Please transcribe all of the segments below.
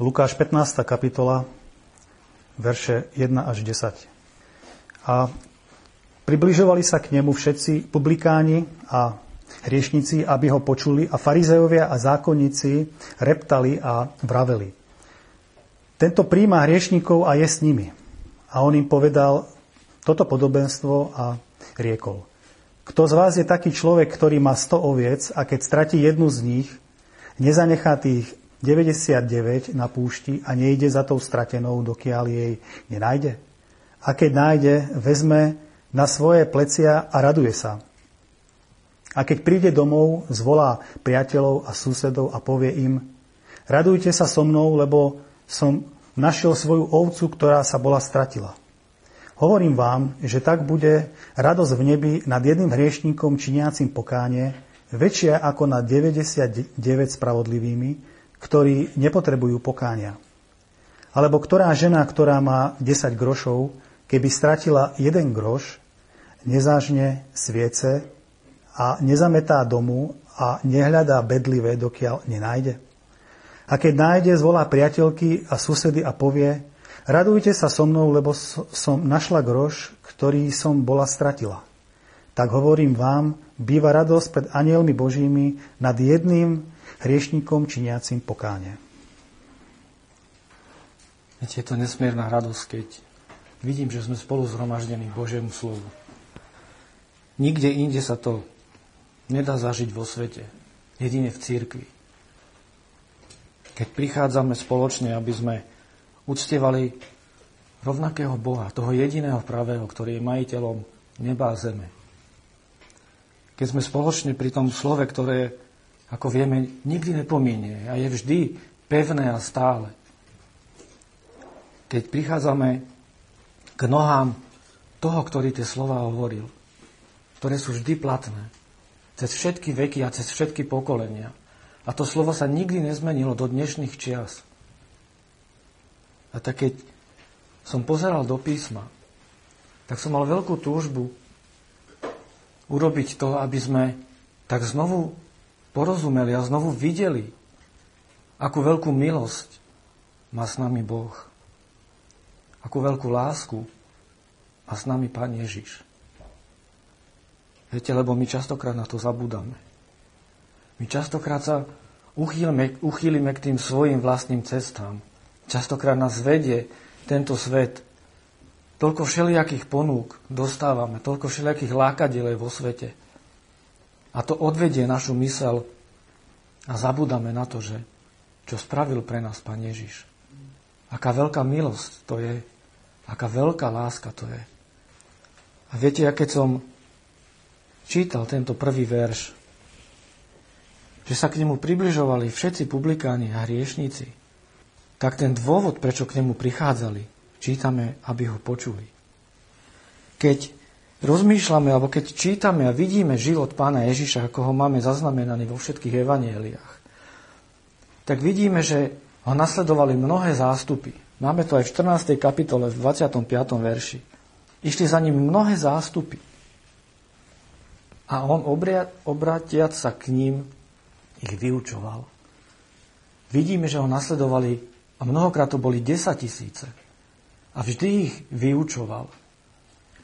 Lukáš 15. kapitola, verše 1 až 10. A približovali sa k nemu všetci publikáni a hriešnici, aby ho počuli a farizejovia a zákonníci reptali a vraveli. Tento príjma hriešnikov a je s nimi. A on im povedal toto podobenstvo a riekol. Kto z vás je taký človek, ktorý má 100 oviec a keď stratí jednu z nich, nezanechá tých 99 na púšti a nejde za tou stratenou, dokiaľ jej nenájde? A keď nájde, vezme na svoje plecia a raduje sa. A keď príde domov, zvolá priateľov a susedov a povie im, radujte sa so mnou, lebo som našiel svoju ovcu, ktorá sa bola stratila. Hovorím vám, že tak bude radosť v nebi nad jedným hriešníkom činiacim pokánie väčšia ako nad 99 spravodlivými, ktorí nepotrebujú pokánia. Alebo ktorá žena, ktorá má 10 grošov, keby stratila jeden groš, nezážne sviece a nezametá domu a nehľadá bedlivé, dokiaľ nenájde. A keď nájde, zvolá priateľky a susedy a povie, radujte sa so mnou, lebo som našla groš, ktorý som bola stratila. Tak hovorím vám, býva radosť pred anielmi Božími nad jedným hriešnikom činiacim pokáne. Viete, je to nesmierna radosť, keď vidím, že sme spolu zhromaždení Božiemu slovu. Nikde inde sa to nedá zažiť vo svete, jedine v církvi keď prichádzame spoločne, aby sme uctievali rovnakého Boha, toho jediného pravého, ktorý je majiteľom neba a zeme. Keď sme spoločne pri tom slove, ktoré, ako vieme, nikdy nepominie a je vždy pevné a stále. Keď prichádzame k nohám toho, ktorý tie slova hovoril, ktoré sú vždy platné, cez všetky veky a cez všetky pokolenia. A to slovo sa nikdy nezmenilo do dnešných čias. A tak keď som pozeral do písma, tak som mal veľkú túžbu urobiť to, aby sme tak znovu porozumeli a znovu videli, akú veľkú milosť má s nami Boh. Akú veľkú lásku má s nami Pán Ježiš. Viete, lebo my častokrát na to zabúdame. My častokrát sa uchýlime, uchýlime k tým svojim vlastným cestám. Častokrát nás vedie tento svet. Toľko všelijakých ponúk dostávame, toľko všelijakých lákadiel vo svete. A to odvedie našu mysel a zabúdame na to, že čo spravil pre nás Pán Ježiš. Aká veľká milosť to je, aká veľká láska to je. A viete, ja keď som čítal tento prvý verš, že sa k nemu približovali všetci publikáni a hriešníci, tak ten dôvod, prečo k nemu prichádzali, čítame, aby ho počuli. Keď rozmýšľame, alebo keď čítame a vidíme život pána Ježiša, ako ho máme zaznamenaný vo všetkých evanieliách, tak vidíme, že ho nasledovali mnohé zástupy. Máme to aj v 14. kapitole, v 25. verši. Išli za ním mnohé zástupy. A on obratiac sa k ním ich vyučoval. Vidíme, že ho nasledovali a mnohokrát to boli 10 tisíce. A vždy ich vyučoval.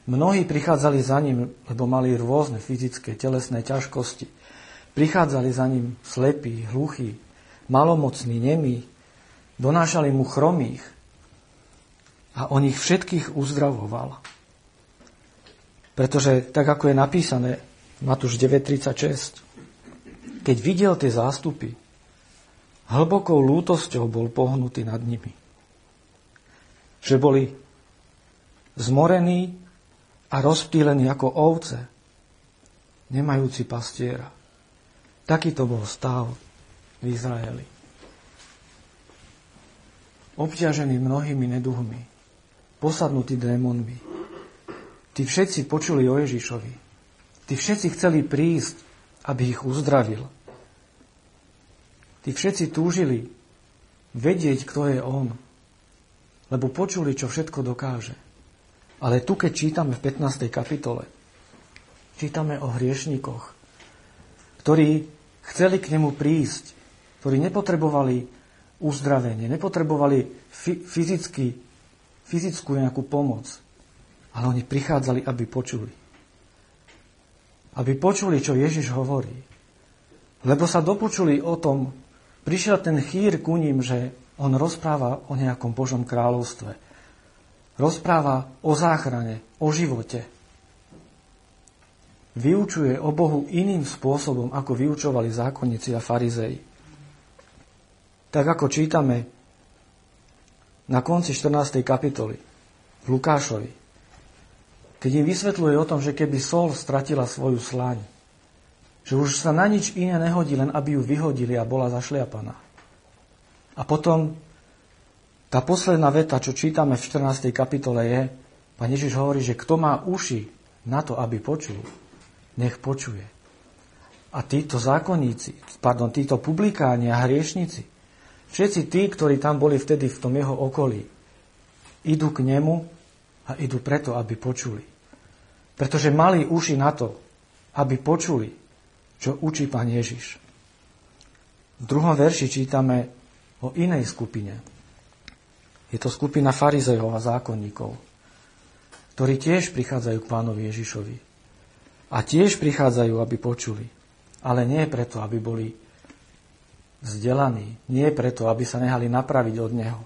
Mnohí prichádzali za ním, lebo mali rôzne fyzické, telesné ťažkosti. Prichádzali za ním slepí, hluchí, malomocní, nemí. Donášali mu chromých. A on ich všetkých uzdravoval. Pretože, tak ako je napísané, Matúš 9.36, keď videl tie zástupy, hlbokou lútosťou bol pohnutý nad nimi. Že boli zmorení a rozptýlení ako ovce, nemajúci pastiera. Taký to bol stav v Izraeli. Obťažený mnohými neduhmi, posadnutý démonmi. Tí všetci počuli o Ježišovi. Tí všetci chceli prísť, aby ich uzdravil. Tí všetci túžili vedieť, kto je On, lebo počuli, čo všetko dokáže. Ale tu, keď čítame v 15. kapitole, čítame o hriešnikoch, ktorí chceli k nemu prísť, ktorí nepotrebovali uzdravenie, nepotrebovali fyzicky, fyzickú nejakú pomoc, ale oni prichádzali, aby počuli. Aby počuli, čo Ježiš hovorí. Lebo sa dopočuli o tom, prišiel ten chýr ku ním, že on rozpráva o nejakom Božom kráľovstve. Rozpráva o záchrane, o živote. Vyučuje o Bohu iným spôsobom, ako vyučovali zákonníci a farizei. Tak ako čítame na konci 14. kapitoly v Lukášovi, keď im vysvetľuje o tom, že keby sol stratila svoju slaň, že už sa na nič iné nehodí, len aby ju vyhodili a bola zašliapaná. A potom tá posledná veta, čo čítame v 14. kapitole je, Pán Ježiš hovorí, že kto má uši na to, aby počul, nech počuje. A títo zákonníci, pardon, títo publikáni a hriešnici, Všetci tí, ktorí tam boli vtedy v tom jeho okolí, idú k nemu a idú preto, aby počuli. Pretože mali uši na to, aby počuli, čo učí pán Ježiš. V druhom verši čítame o inej skupine. Je to skupina farizejov a zákonníkov, ktorí tiež prichádzajú k pánovi Ježišovi. A tiež prichádzajú, aby počuli. Ale nie preto, aby boli vzdelaní. Nie preto, aby sa nehali napraviť od neho,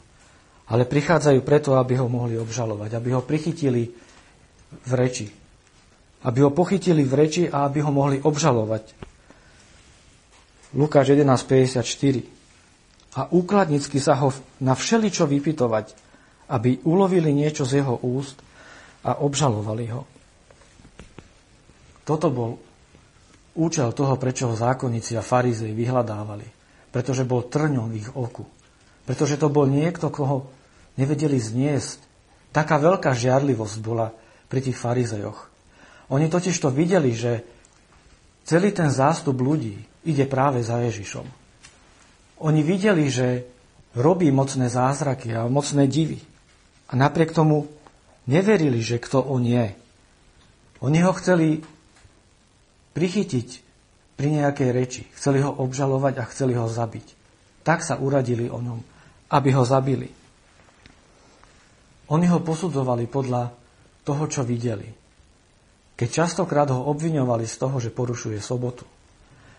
ale prichádzajú preto, aby ho mohli obžalovať, aby ho prichytili v reči. Aby ho pochytili v reči a aby ho mohli obžalovať. Lukáš 11.54 A úkladnicky sa ho na všeličo vypitovať, aby ulovili niečo z jeho úst a obžalovali ho. Toto bol účel toho, prečo ho zákonníci a farizei vyhľadávali pretože bol trňom ich oku. Pretože to bol niekto, koho nevedeli zniesť. Taká veľká žiarlivosť bola pri tých farizejoch. Oni totiž to videli, že celý ten zástup ľudí ide práve za Ježišom. Oni videli, že robí mocné zázraky a mocné divy. A napriek tomu neverili, že kto on je. Oni ho chceli prichytiť pri nejakej reči. Chceli ho obžalovať a chceli ho zabiť. Tak sa uradili o ňom, aby ho zabili. Oni ho posudzovali podľa toho, čo videli. Keď častokrát ho obviňovali z toho, že porušuje sobotu,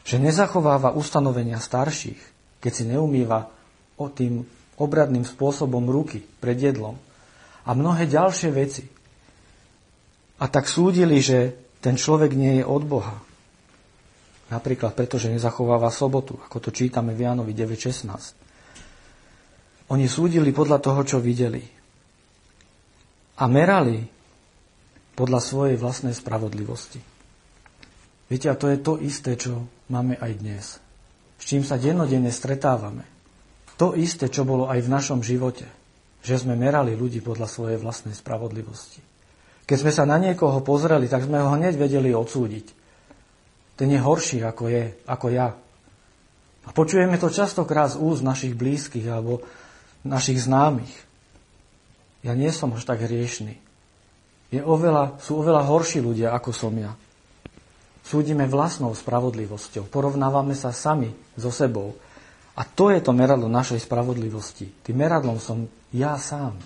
že nezachováva ustanovenia starších, keď si neumýva o tým obradným spôsobom ruky pred jedlom a mnohé ďalšie veci. A tak súdili, že ten človek nie je od Boha, Napríklad preto, že nezachováva sobotu, ako to čítame v Jánovi 9.16. Oni súdili podľa toho, čo videli. A merali podľa svojej vlastnej spravodlivosti. Viete, a to je to isté, čo máme aj dnes. S čím sa dennodenne stretávame. To isté, čo bolo aj v našom živote. Že sme merali ľudí podľa svojej vlastnej spravodlivosti. Keď sme sa na niekoho pozreli, tak sme ho hneď vedeli odsúdiť ten je horší ako je, ako ja. A počujeme to častokrát z úst našich blízkych alebo našich známych. Ja nie som až tak hriešný. Je oveľa, sú oveľa horší ľudia, ako som ja. Súdime vlastnou spravodlivosťou. Porovnávame sa sami so sebou. A to je to meradlo našej spravodlivosti. Tým meradlom som ja sám.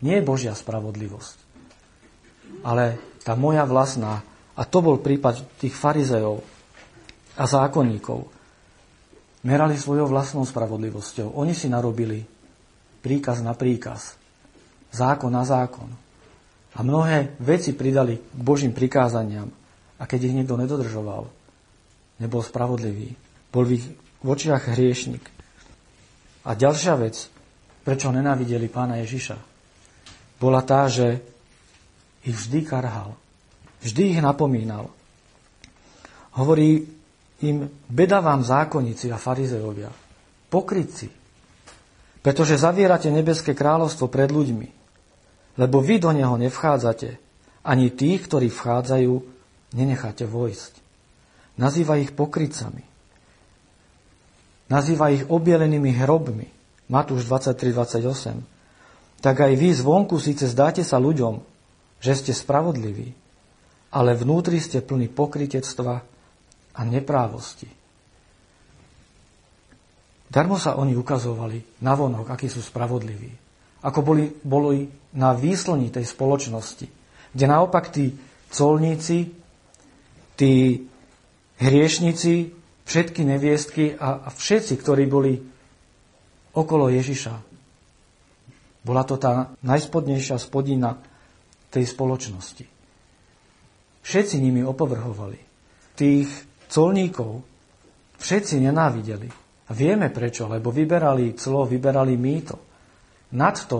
Nie je Božia spravodlivosť. Ale tá moja vlastná a to bol prípad tých farizejov a zákonníkov. Merali svojou vlastnou spravodlivosťou. Oni si narobili príkaz na príkaz, zákon na zákon. A mnohé veci pridali k Božím prikázaniam. A keď ich niekto nedodržoval, nebol spravodlivý, bol v ich v očiach hriešnik. A ďalšia vec, prečo nenávideli pána Ježiša, bola tá, že ich vždy karhal. Vždy ich napomínal. Hovorí im, beda vám zákonníci a farizeovia, pokrytci, pretože zavierate nebeské kráľovstvo pred ľuďmi, lebo vy do neho nevchádzate, ani tých, ktorí vchádzajú, nenecháte vojsť. Nazýva ich pokrytcami. Nazýva ich obielenými hrobmi. Matúš 23.28. Tak aj vy zvonku síce zdáte sa ľuďom, že ste spravodliví, ale vnútri ste plní pokritectva a neprávosti. Darmo sa oni ukazovali na vonok, akí sú spravodliví. Ako boli, boli na výslni tej spoločnosti, kde naopak tí colníci, tí hriešnici, všetky neviestky a, všetci, ktorí boli okolo Ježiša. Bola to tá najspodnejšia spodina tej spoločnosti. Všetci nimi opovrhovali. Tých colníkov všetci nenávideli. A vieme prečo, lebo vyberali clo, vyberali mýto. Nad to,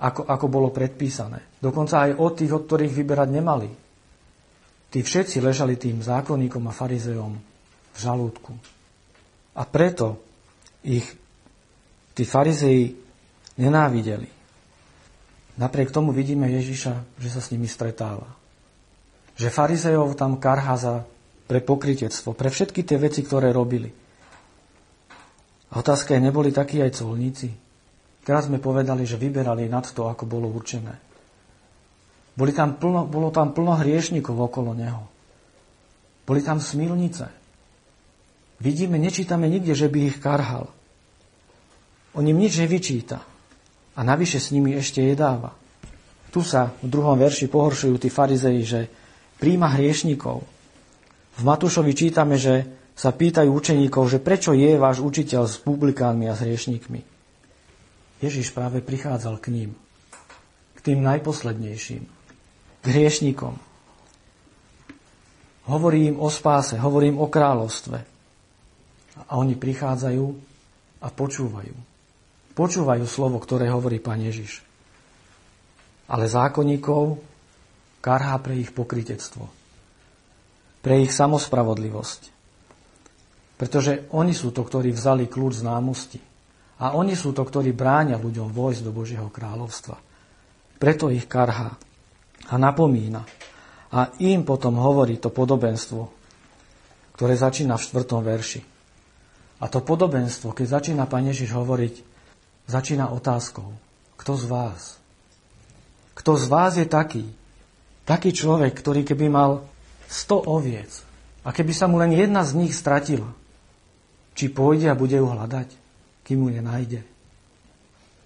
ako, ako bolo predpísané. Dokonca aj od tých, od ktorých vyberať nemali. Tí všetci ležali tým zákonníkom a farizejom v žalúdku. A preto ich tí farizei nenávideli. Napriek tomu vidíme Ježiša, že sa s nimi stretáva. Že farizejov tam karha za pre pokritectvo, pre všetky tie veci, ktoré robili. A otázka je, neboli takí aj colníci? Teraz sme povedali, že vyberali nad to, ako bolo určené. Boli tam plno, bolo tam plno hriešnikov okolo neho. Boli tam smilnice. Vidíme, nečítame nikde, že by ich karhal. On im nič nevyčíta. A navyše s nimi ešte jedáva. Tu sa v druhom verši pohoršujú tí farizei, že príjma hriešnikov. V Matúšovi čítame, že sa pýtajú učeníkov, že prečo je váš učiteľ s publikánmi a s hriešnikmi. Ježiš práve prichádzal k ním, k tým najposlednejším, k hriešnikom. Hovorí im o spáse, hovorí im o kráľovstve. A oni prichádzajú a počúvajú. Počúvajú slovo, ktoré hovorí pán Ježiš. Ale zákonníkov karhá pre ich pokritectvo pre ich samospravodlivosť. Pretože oni sú to, ktorí vzali kľúč známosti. A oni sú to, ktorí bránia ľuďom vojsť do Božieho kráľovstva. Preto ich karhá a napomína. A im potom hovorí to podobenstvo, ktoré začína v štvrtom verši. A to podobenstvo, keď začína Pán Ježiš hovoriť, začína otázkou. Kto z vás? Kto z vás je taký? Taký človek, ktorý keby mal 100 oviec. A keby sa mu len jedna z nich stratila, či pôjde a bude ju hľadať, kým mu nenájde.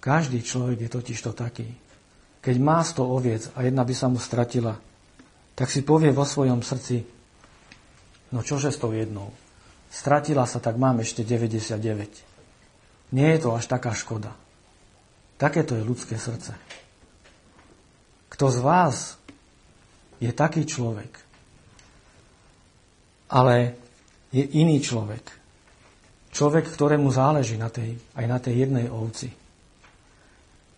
Každý človek je totiž to taký. Keď má 100 oviec a jedna by sa mu stratila, tak si povie vo svojom srdci, no čože s tou jednou? Stratila sa, tak mám ešte 99. Nie je to až taká škoda. Takéto je ľudské srdce. Kto z vás je taký človek, ale je iný človek. Človek, ktorému záleží na tej, aj na tej jednej ovci.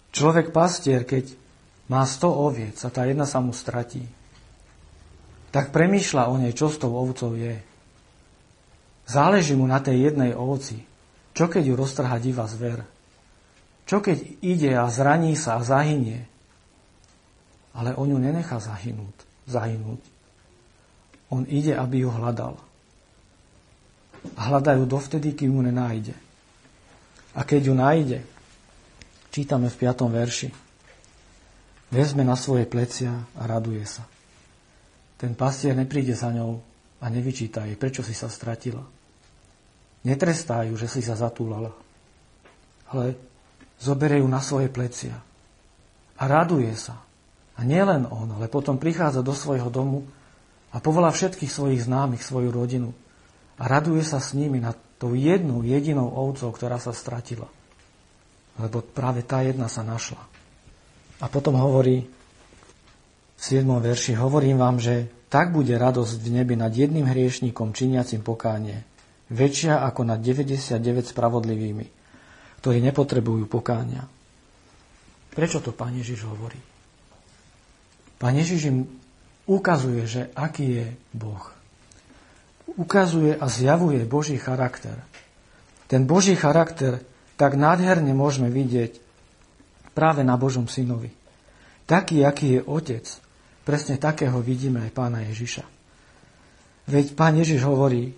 Človek pastier, keď má 100 oviec a tá jedna sa mu stratí, tak premýšľa o nej, čo s tou ovcou je. Záleží mu na tej jednej ovci. Čo keď ju roztrhá divá zver? Čo keď ide a zraní sa a zahynie? Ale on ju nenechá zahynúť. zahynúť. On ide, aby ju hľadal. A hľadajú dovtedy, kým ju nenájde. A keď ju nájde, čítame v 5. verši, vezme na svoje plecia a raduje sa. Ten pastier nepríde za ňou a nevyčíta jej, prečo si sa stratila. Netrestá ju, že si sa zatúlala. Ale zoberie ju na svoje plecia a raduje sa. A nielen on, ale potom prichádza do svojho domu a povolá všetkých svojich známych, svoju rodinu a raduje sa s nimi nad tou jednou jedinou ovcou, ktorá sa stratila. Lebo práve tá jedna sa našla. A potom hovorí v 7. verši, hovorím vám, že tak bude radosť v nebi nad jedným hriešníkom činiacim pokánie, väčšia ako nad 99 spravodlivými, ktorí nepotrebujú pokánia. Prečo to Pán Ježiš hovorí? Pán Ježiš im ukazuje, že aký je Boh. Ukazuje a zjavuje Boží charakter. Ten Boží charakter tak nádherne môžeme vidieť práve na Božom synovi. Taký, aký je otec, presne takého vidíme aj pána Ježiša. Veď pán Ježiš hovorí,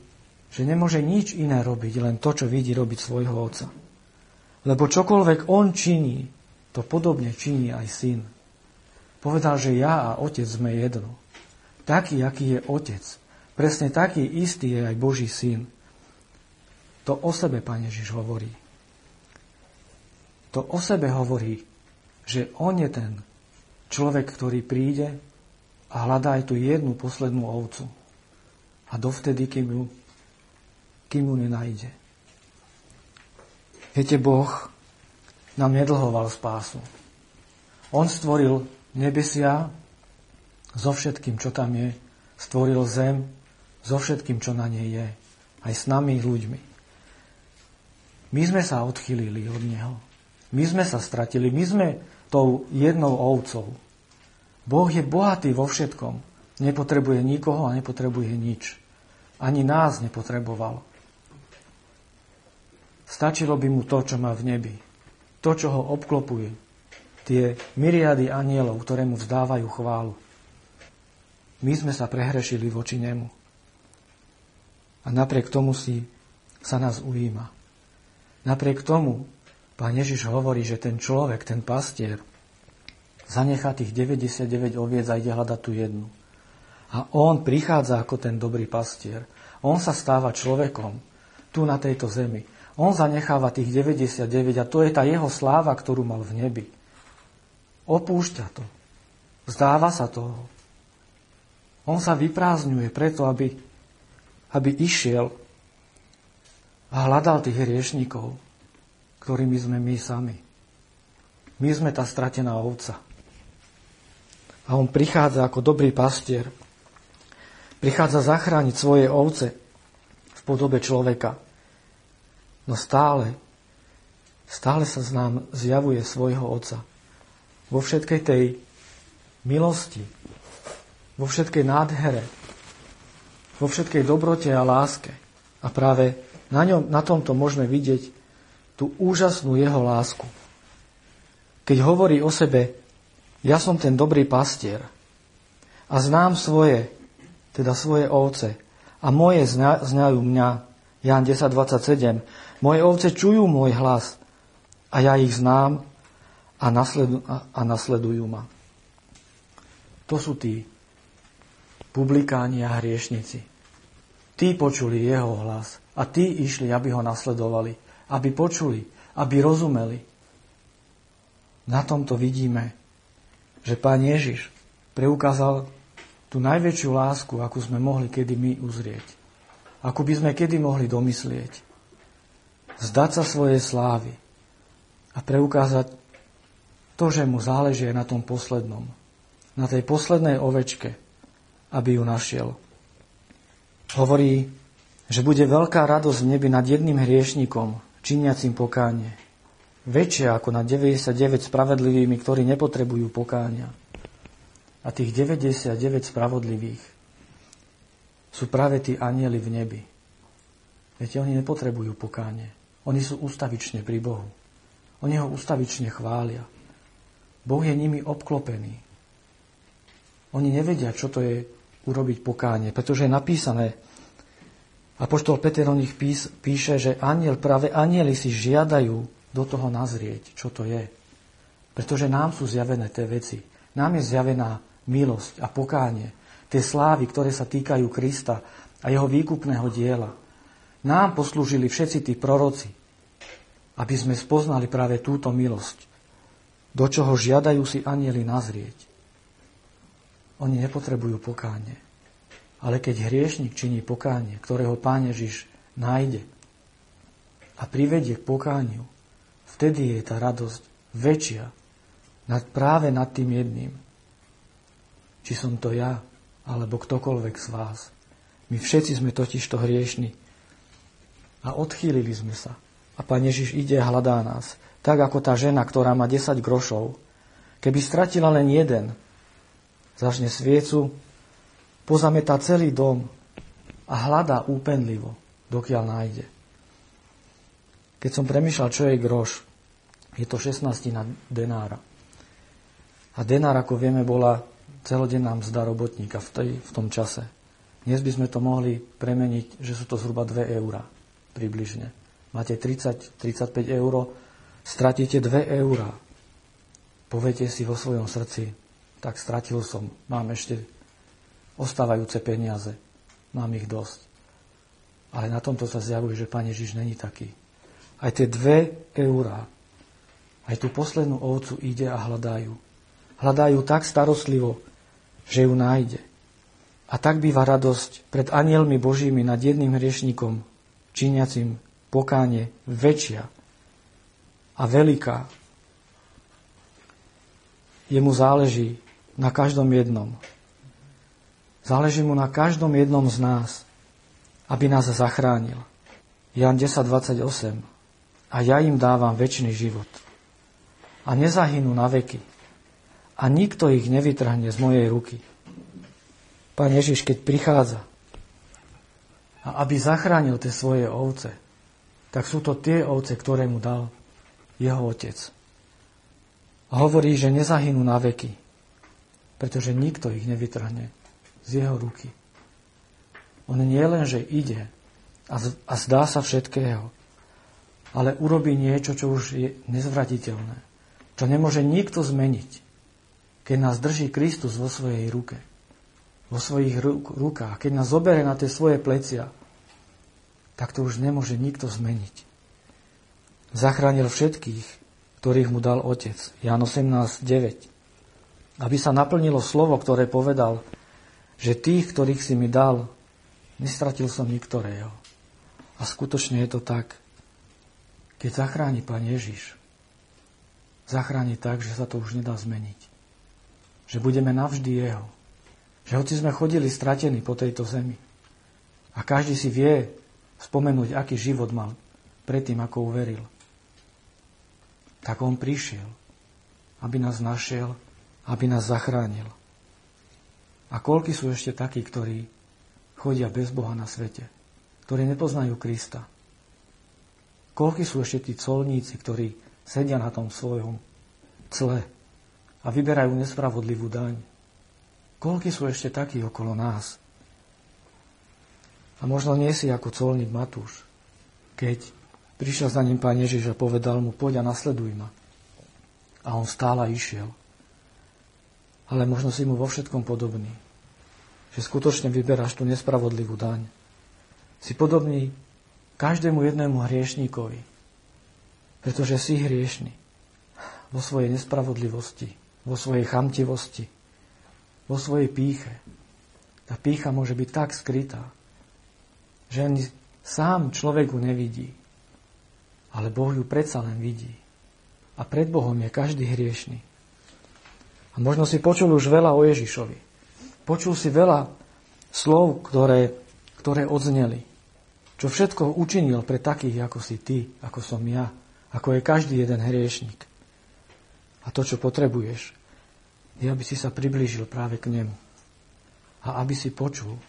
že nemôže nič iné robiť, len to, čo vidí robiť svojho otca. Lebo čokoľvek on činí, to podobne činí aj syn. Povedal, že ja a otec sme jedno. Taký, aký je otec. Presne taký istý je aj Boží syn. To o sebe Pán Ježiš hovorí. To o sebe hovorí, že On je ten človek, ktorý príde a hľadá aj tú jednu poslednú ovcu. A dovtedy, kým ju, kým ju nenájde. Viete, Boh nám nedlhoval spásu. On stvoril nebesia so všetkým, čo tam je. Stvoril zem so všetkým, čo na nej je. Aj s nami, ľuďmi. My sme sa odchylili od Neho. My sme sa stratili. My sme tou jednou ovcou. Boh je bohatý vo všetkom. Nepotrebuje nikoho a nepotrebuje nič. Ani nás nepotreboval. Stačilo by mu to, čo má v nebi. To, čo ho obklopuje. Tie myriady anielov, ktoré mu vzdávajú chválu. My sme sa prehrešili voči nemu. A napriek tomu si sa nás ujíma. Napriek tomu pán Ježiš hovorí, že ten človek, ten pastier, zanechá tých 99 oviec a ide hľadať tú jednu. A on prichádza ako ten dobrý pastier. On sa stáva človekom tu na tejto zemi. On zanecháva tých 99 a to je tá jeho sláva, ktorú mal v nebi. Opúšťa to. Vzdáva sa toho. On sa vyprázdňuje preto, aby, aby išiel a hľadal tých hriešnikov, ktorými sme my sami. My sme tá stratená ovca. A on prichádza ako dobrý pastier. Prichádza zachrániť svoje ovce v podobe človeka. No stále, stále sa nám zjavuje svojho Otca. Vo všetkej tej milosti, vo všetkej nádhere, vo všetkej dobrote a láske. A práve na, ňom, na tomto môžeme vidieť tú úžasnú jeho lásku. Keď hovorí o sebe, ja som ten dobrý pastier a znám svoje, teda svoje ovce a moje zna, znajú mňa, Jan 10.27, moje ovce čujú môj hlas a ja ich znám a, nasledu, a, a nasledujú ma. To sú tí publikáni a hriešnici. Tí počuli jeho hlas a tí išli, aby ho nasledovali, aby počuli, aby rozumeli. Na tomto vidíme, že Pán Ježiš preukázal tú najväčšiu lásku, akú sme mohli kedy my uzrieť. Akú by sme kedy mohli domyslieť. Zdať sa svojej slávy a preukázať to, že mu záleží na tom poslednom. Na tej poslednej ovečke, aby ju našiel. Hovorí, že bude veľká radosť v nebi nad jedným hriešnikom, činiacim pokánie väčšia ako na 99 spravedlivými, ktorí nepotrebujú pokáňa. A tých 99 spravodlivých sú práve tí anieli v nebi. Viete, oni nepotrebujú pokánie. Oni sú ustavične pri Bohu. Oni ho ustavične chvália. Boh je nimi obklopený. Oni nevedia, čo to je urobiť pokánie, pretože je napísané, Apoštol Peter o nich píše, že aniel, práve anieli si žiadajú do toho nazrieť, čo to je. Pretože nám sú zjavené tie veci. Nám je zjavená milosť a pokánie, tie slávy, ktoré sa týkajú Krista a jeho výkupného diela. Nám poslúžili všetci tí proroci, aby sme spoznali práve túto milosť, do čoho žiadajú si anieli nazrieť. Oni nepotrebujú pokánie. Ale keď hriešnik činí pokánie, ktorého Pán Ježiš nájde a privedie k pokániu, vtedy je tá radosť väčšia nad, práve nad tým jedným. Či som to ja, alebo ktokoľvek z vás. My všetci sme totiž to hriešni. A odchýlili sme sa. A Pán Ježiš ide a hľadá nás. Tak ako tá žena, ktorá má 10 grošov. Keby stratila len jeden, zažne sviecu, pozametá celý dom a hľadá úpenlivo, dokiaľ nájde. Keď som premyšľal, čo je groš, je to 16 na denára. A denár, ako vieme, bola celodenná mzda robotníka v, tej, v tom čase. Dnes by sme to mohli premeniť, že sú to zhruba 2 eurá približne. Máte 30-35 eur, stratíte 2 eurá. Poviete si vo svojom srdci, tak stratil som, mám ešte ostávajúce peniaze, mám ich dosť. Ale na tomto sa zjavuje, že Pán Ježiš není taký. Aj tie dve eurá, aj tú poslednú ovcu ide a hľadajú. Hľadajú tak starostlivo, že ju nájde. A tak býva radosť pred anielmi Božími nad jedným hriešnikom, činiacim pokáne väčšia a veľká. Jemu záleží na každom jednom. Záleží mu na každom jednom z nás, aby nás zachránil. Jan 10.28 A ja im dávam väčší život. A nezahynú na veky. A nikto ich nevytrhne z mojej ruky. Pán Ježiš, keď prichádza, a aby zachránil tie svoje ovce, tak sú to tie ovce, ktoré mu dal jeho otec. A hovorí, že nezahynú na veky, pretože nikto ich nevytrhne z jeho ruky. On nie len, že ide a, zdá sa všetkého, ale urobí niečo, čo už je nezvratiteľné, čo nemôže nikto zmeniť, keď nás drží Kristus vo svojej ruke vo svojich rukách, keď nás zoberie na tie svoje plecia, tak to už nemôže nikto zmeniť. Zachránil všetkých, ktorých mu dal Otec. Jan 18.9. Aby sa naplnilo slovo, ktoré povedal, že tých, ktorých si mi dal, nestratil som niktorého. A skutočne je to tak. Keď zachráni Pán Ježiš, zachráni tak, že sa to už nedá zmeniť. Že budeme navždy Jeho. Že hoci sme chodili stratení po tejto zemi a každý si vie spomenúť, aký život mal predtým, ako uveril, tak on prišiel, aby nás našiel, aby nás zachránil. A koľky sú ešte takí, ktorí chodia bez Boha na svete, ktorí nepoznajú Krista? Koľky sú ešte tí colníci, ktorí sedia na tom svojom cle a vyberajú nespravodlivú daň? Koľky sú ešte takí okolo nás? A možno nie si ako colník Matúš, keď prišiel za ním pán Ježiš a povedal mu, poď a nasleduj ma. A on stále išiel. Ale možno si mu vo všetkom podobný. Že skutočne vyberáš tú nespravodlivú daň. Si podobný každému jednému hriešníkovi. Pretože si hriešný. Vo svojej nespravodlivosti, vo svojej chamtivosti, vo svojej píche. Tá pícha môže byť tak skrytá, že ani sám človeku nevidí. Ale Boh ju predsa len vidí. A pred Bohom je každý hriešný. A možno si počul už veľa o Ježišovi. Počul si veľa slov, ktoré, ktoré odzneli. Čo všetko učinil pre takých, ako si ty, ako som ja, ako je každý jeden hriešnik. A to, čo potrebuješ, je, aby si sa priblížil práve k nemu. A aby si počul.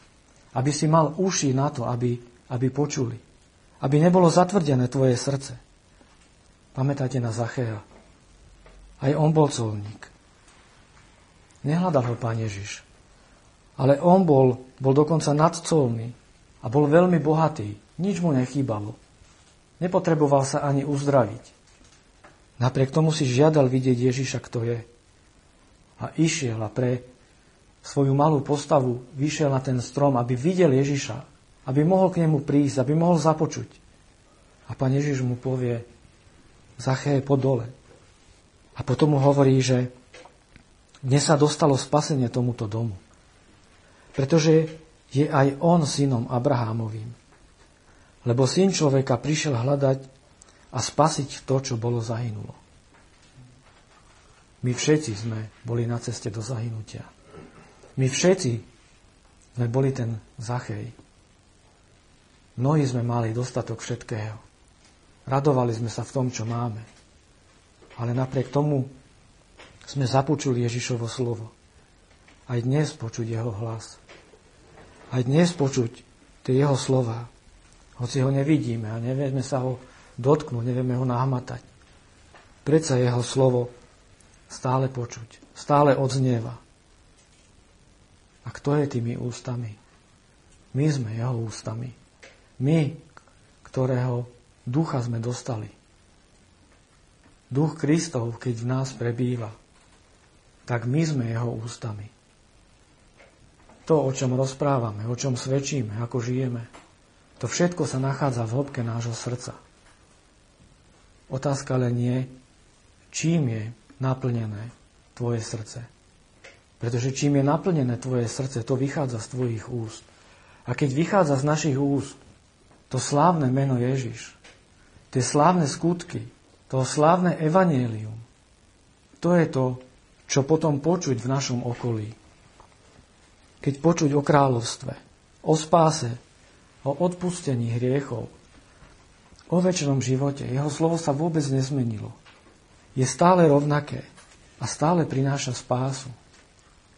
Aby si mal uši na to, aby, aby počuli. Aby nebolo zatvrdené tvoje srdce. Pamätajte na Zachea. Aj on bol colník. Nehľadal ho pán Ježiš. Ale on bol, bol dokonca nadcolný a bol veľmi bohatý. Nič mu nechýbalo. Nepotreboval sa ani uzdraviť. Napriek tomu si žiadal vidieť Ježiša, kto je a išiel a pre svoju malú postavu vyšiel na ten strom, aby videl Ježiša, aby mohol k nemu prísť, aby mohol započuť. A pán Ježiš mu povie, Zaché, po dole. A potom mu hovorí, že dnes sa dostalo spasenie tomuto domu. Pretože je aj on synom Abrahámovým. Lebo syn človeka prišiel hľadať a spasiť to, čo bolo zahynulo. My všetci sme boli na ceste do zahynutia. My všetci sme boli ten Zachej. Mnohí sme mali dostatok všetkého. Radovali sme sa v tom, čo máme. Ale napriek tomu sme započuli Ježišovo slovo. Aj dnes počuť jeho hlas. Aj dnes počuť tie jeho slova. Hoci ho nevidíme a nevieme sa ho dotknúť, nevieme ho nahmatať. Predsa jeho slovo stále počuť, stále odznieva. A kto je tými ústami? My sme jeho ústami. My, ktorého ducha sme dostali. Duch Kristov, keď v nás prebýva, tak my sme jeho ústami. To, o čom rozprávame, o čom svedčíme, ako žijeme, To všetko sa nachádza v hĺbke nášho srdca. Otázka len je, čím je naplnené tvoje srdce. Pretože čím je naplnené tvoje srdce, to vychádza z tvojich úst. A keď vychádza z našich úst to slávne meno Ježiš, tie slávne skutky, to slávne evanielium, to je to, čo potom počuť v našom okolí. Keď počuť o kráľovstve, o spáse, o odpustení hriechov, o väčšnom živote. Jeho slovo sa vôbec nezmenilo. Je stále rovnaké a stále prináša spásu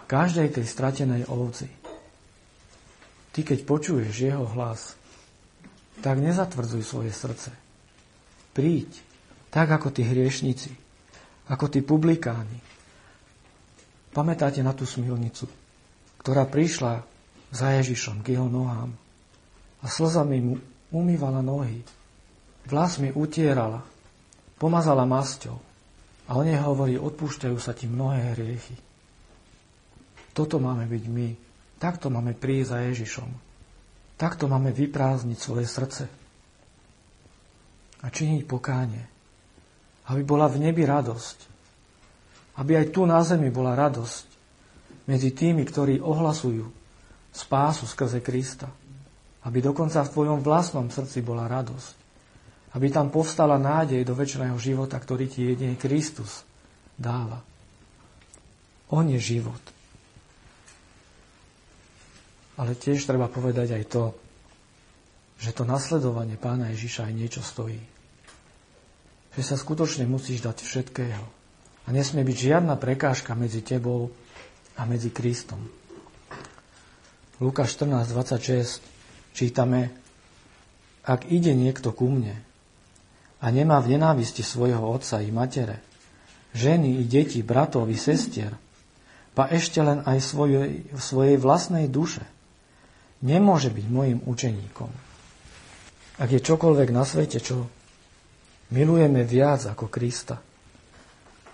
každej tej stratenej ovci. Ty, keď počuješ jeho hlas, tak nezatvrdzuj svoje srdce. Príď, tak ako tí hriešnici, ako tí publikáni. Pamätáte na tú smilnicu, ktorá prišla za Ježišom k jeho nohám a slzami mu umývala nohy. Vlasmi utierala, pomazala masťou a o nej hovorí, odpúšťajú sa ti mnohé hriechy. Toto máme byť my. Takto máme prísť za Ježišom. Takto máme vyprázdniť svoje srdce. A činiť pokánie. Aby bola v nebi radosť. Aby aj tu na zemi bola radosť medzi tými, ktorí ohlasujú spásu skrze Krista. Aby dokonca v tvojom vlastnom srdci bola radosť. Aby tam povstala nádej do väčšného života, ktorý ti jedine Kristus dáva. On je život. Ale tiež treba povedať aj to, že to nasledovanie pána Ježiša aj niečo stojí. Že sa skutočne musíš dať všetkého. A nesmie byť žiadna prekážka medzi tebou a medzi Kristom. Lukáš 14.26 čítame, ak ide niekto ku mne a nemá v nenávisti svojho otca i matere, ženy i deti, bratov i sestier, pa ešte len aj svojej, svojej vlastnej duše, nemôže byť môjim učeníkom. Ak je čokoľvek na svete, čo milujeme viac ako Krista,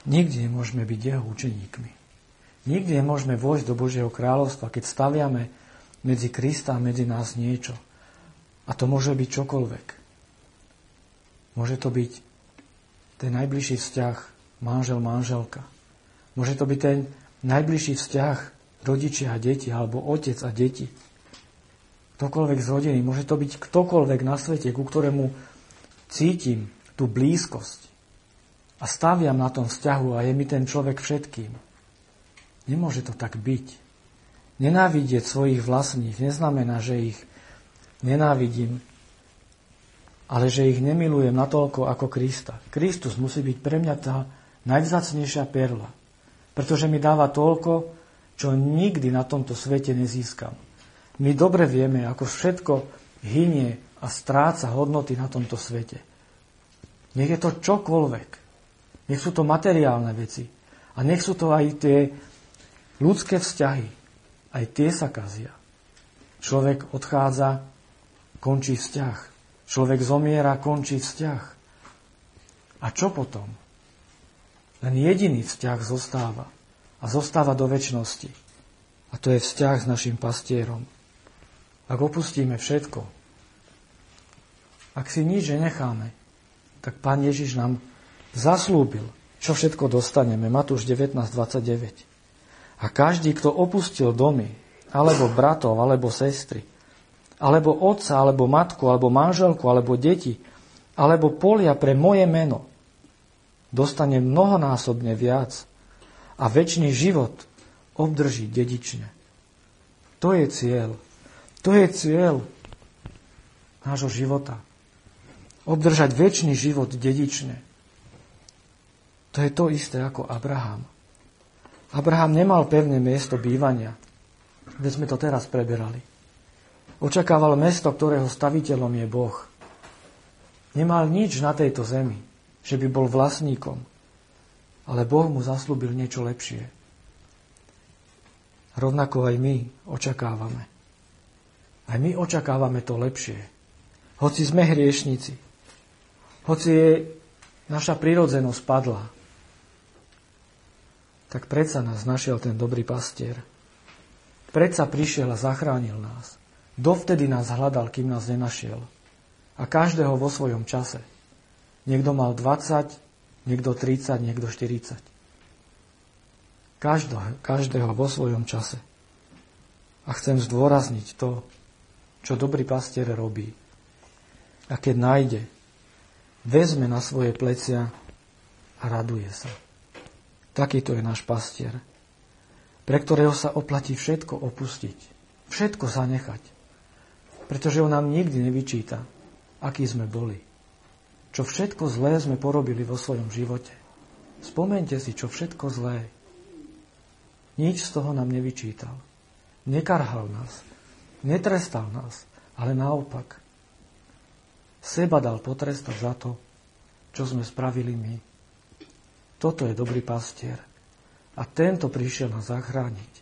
nikdy nemôžeme byť jeho učeníkmi. Nikdy nemôžeme vojsť do Božieho kráľovstva, keď staviame medzi Krista a medzi nás niečo. A to môže byť čokoľvek. Môže to byť ten najbližší vzťah manžel-manželka. Môže to byť ten najbližší vzťah rodičia a deti, alebo otec a deti ktokoľvek z rodiny, môže to byť ktokoľvek na svete, ku ktorému cítim tú blízkosť a staviam na tom vzťahu a je mi ten človek všetkým. Nemôže to tak byť. Nenávidieť svojich vlastných neznamená, že ich nenávidím, ale že ich nemilujem natoľko ako Krista. Kristus musí byť pre mňa tá najvzácnejšia perla, pretože mi dáva toľko, čo nikdy na tomto svete nezískam. My dobre vieme, ako všetko hynie a stráca hodnoty na tomto svete. Nech je to čokoľvek. Nech sú to materiálne veci. A nech sú to aj tie ľudské vzťahy. Aj tie sa kazia. Človek odchádza, končí vzťah. Človek zomiera, končí vzťah. A čo potom? Len jediný vzťah zostáva. A zostáva do väčšnosti. A to je vzťah s našim pastierom. Ak opustíme všetko, ak si nič necháme, tak Pán Ježiš nám zaslúbil, čo všetko dostaneme. Matúš 19.29. A každý, kto opustil domy, alebo bratov, alebo sestry, alebo otca, alebo matku, alebo manželku, alebo deti, alebo polia pre moje meno, dostane mnohonásobne viac a väčší život obdrží dedične. To je cieľ to je cieľ nášho života. Obdržať väčší život dedične. To je to isté ako Abraham. Abraham nemal pevné miesto bývania. Veď sme to teraz preberali. Očakával mesto, ktorého staviteľom je Boh. Nemal nič na tejto zemi, že by bol vlastníkom. Ale Boh mu zaslúbil niečo lepšie. Rovnako aj my očakávame. Aj my očakávame to lepšie. Hoci sme hriešnici, hoci je naša prirodzenosť padla, tak predsa nás našiel ten dobrý pastier. Predsa prišiel a zachránil nás. Dovtedy nás hľadal, kým nás nenašiel. A každého vo svojom čase. Niekto mal 20, niekto 30, niekto 40. Každého, každého vo svojom čase. A chcem zdôrazniť to, čo dobrý pastier robí. A keď nájde, vezme na svoje plecia a raduje sa. Takýto je náš pastier, pre ktorého sa oplatí všetko opustiť, všetko zanechať, pretože on nám nikdy nevyčíta, aký sme boli, čo všetko zlé sme porobili vo svojom živote. Spomente si, čo všetko zlé. Nič z toho nám nevyčítal. Nekarhal nás, netrestal nás, ale naopak. Seba dal potrestať za to, čo sme spravili my. Toto je dobrý pastier. A tento prišiel nás zachrániť.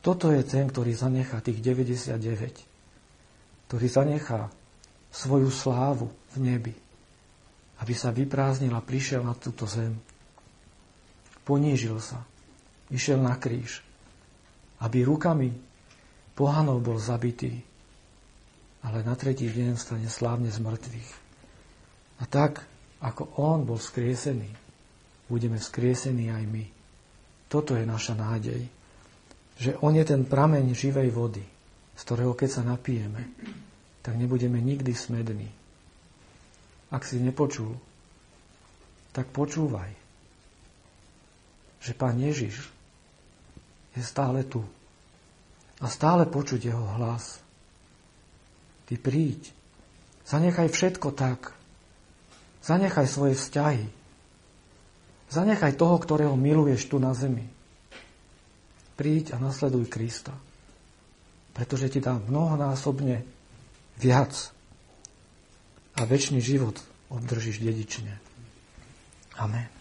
Toto je ten, ktorý zanechá tých 99. Ktorý zanechá svoju slávu v nebi. Aby sa vyprázdnil a prišiel na túto zem. Ponížil sa. Išiel na kríž aby rukami pohanov bol zabitý, ale na tretí deň stane slávne z mŕtvych. A tak, ako on bol skriesený, budeme skriesení aj my. Toto je naša nádej, že on je ten prameň živej vody, z ktorého keď sa napijeme, tak nebudeme nikdy smední. Ak si nepočul, tak počúvaj, že Pán Ježiš je stále tu. A stále počuť jeho hlas. Ty príď. Zanechaj všetko tak. Zanechaj svoje vzťahy. Zanechaj toho, ktorého miluješ tu na zemi. Príď a nasleduj Krista. Pretože ti dá mnohonásobne viac. A väčší život obdržíš dedične. Amen.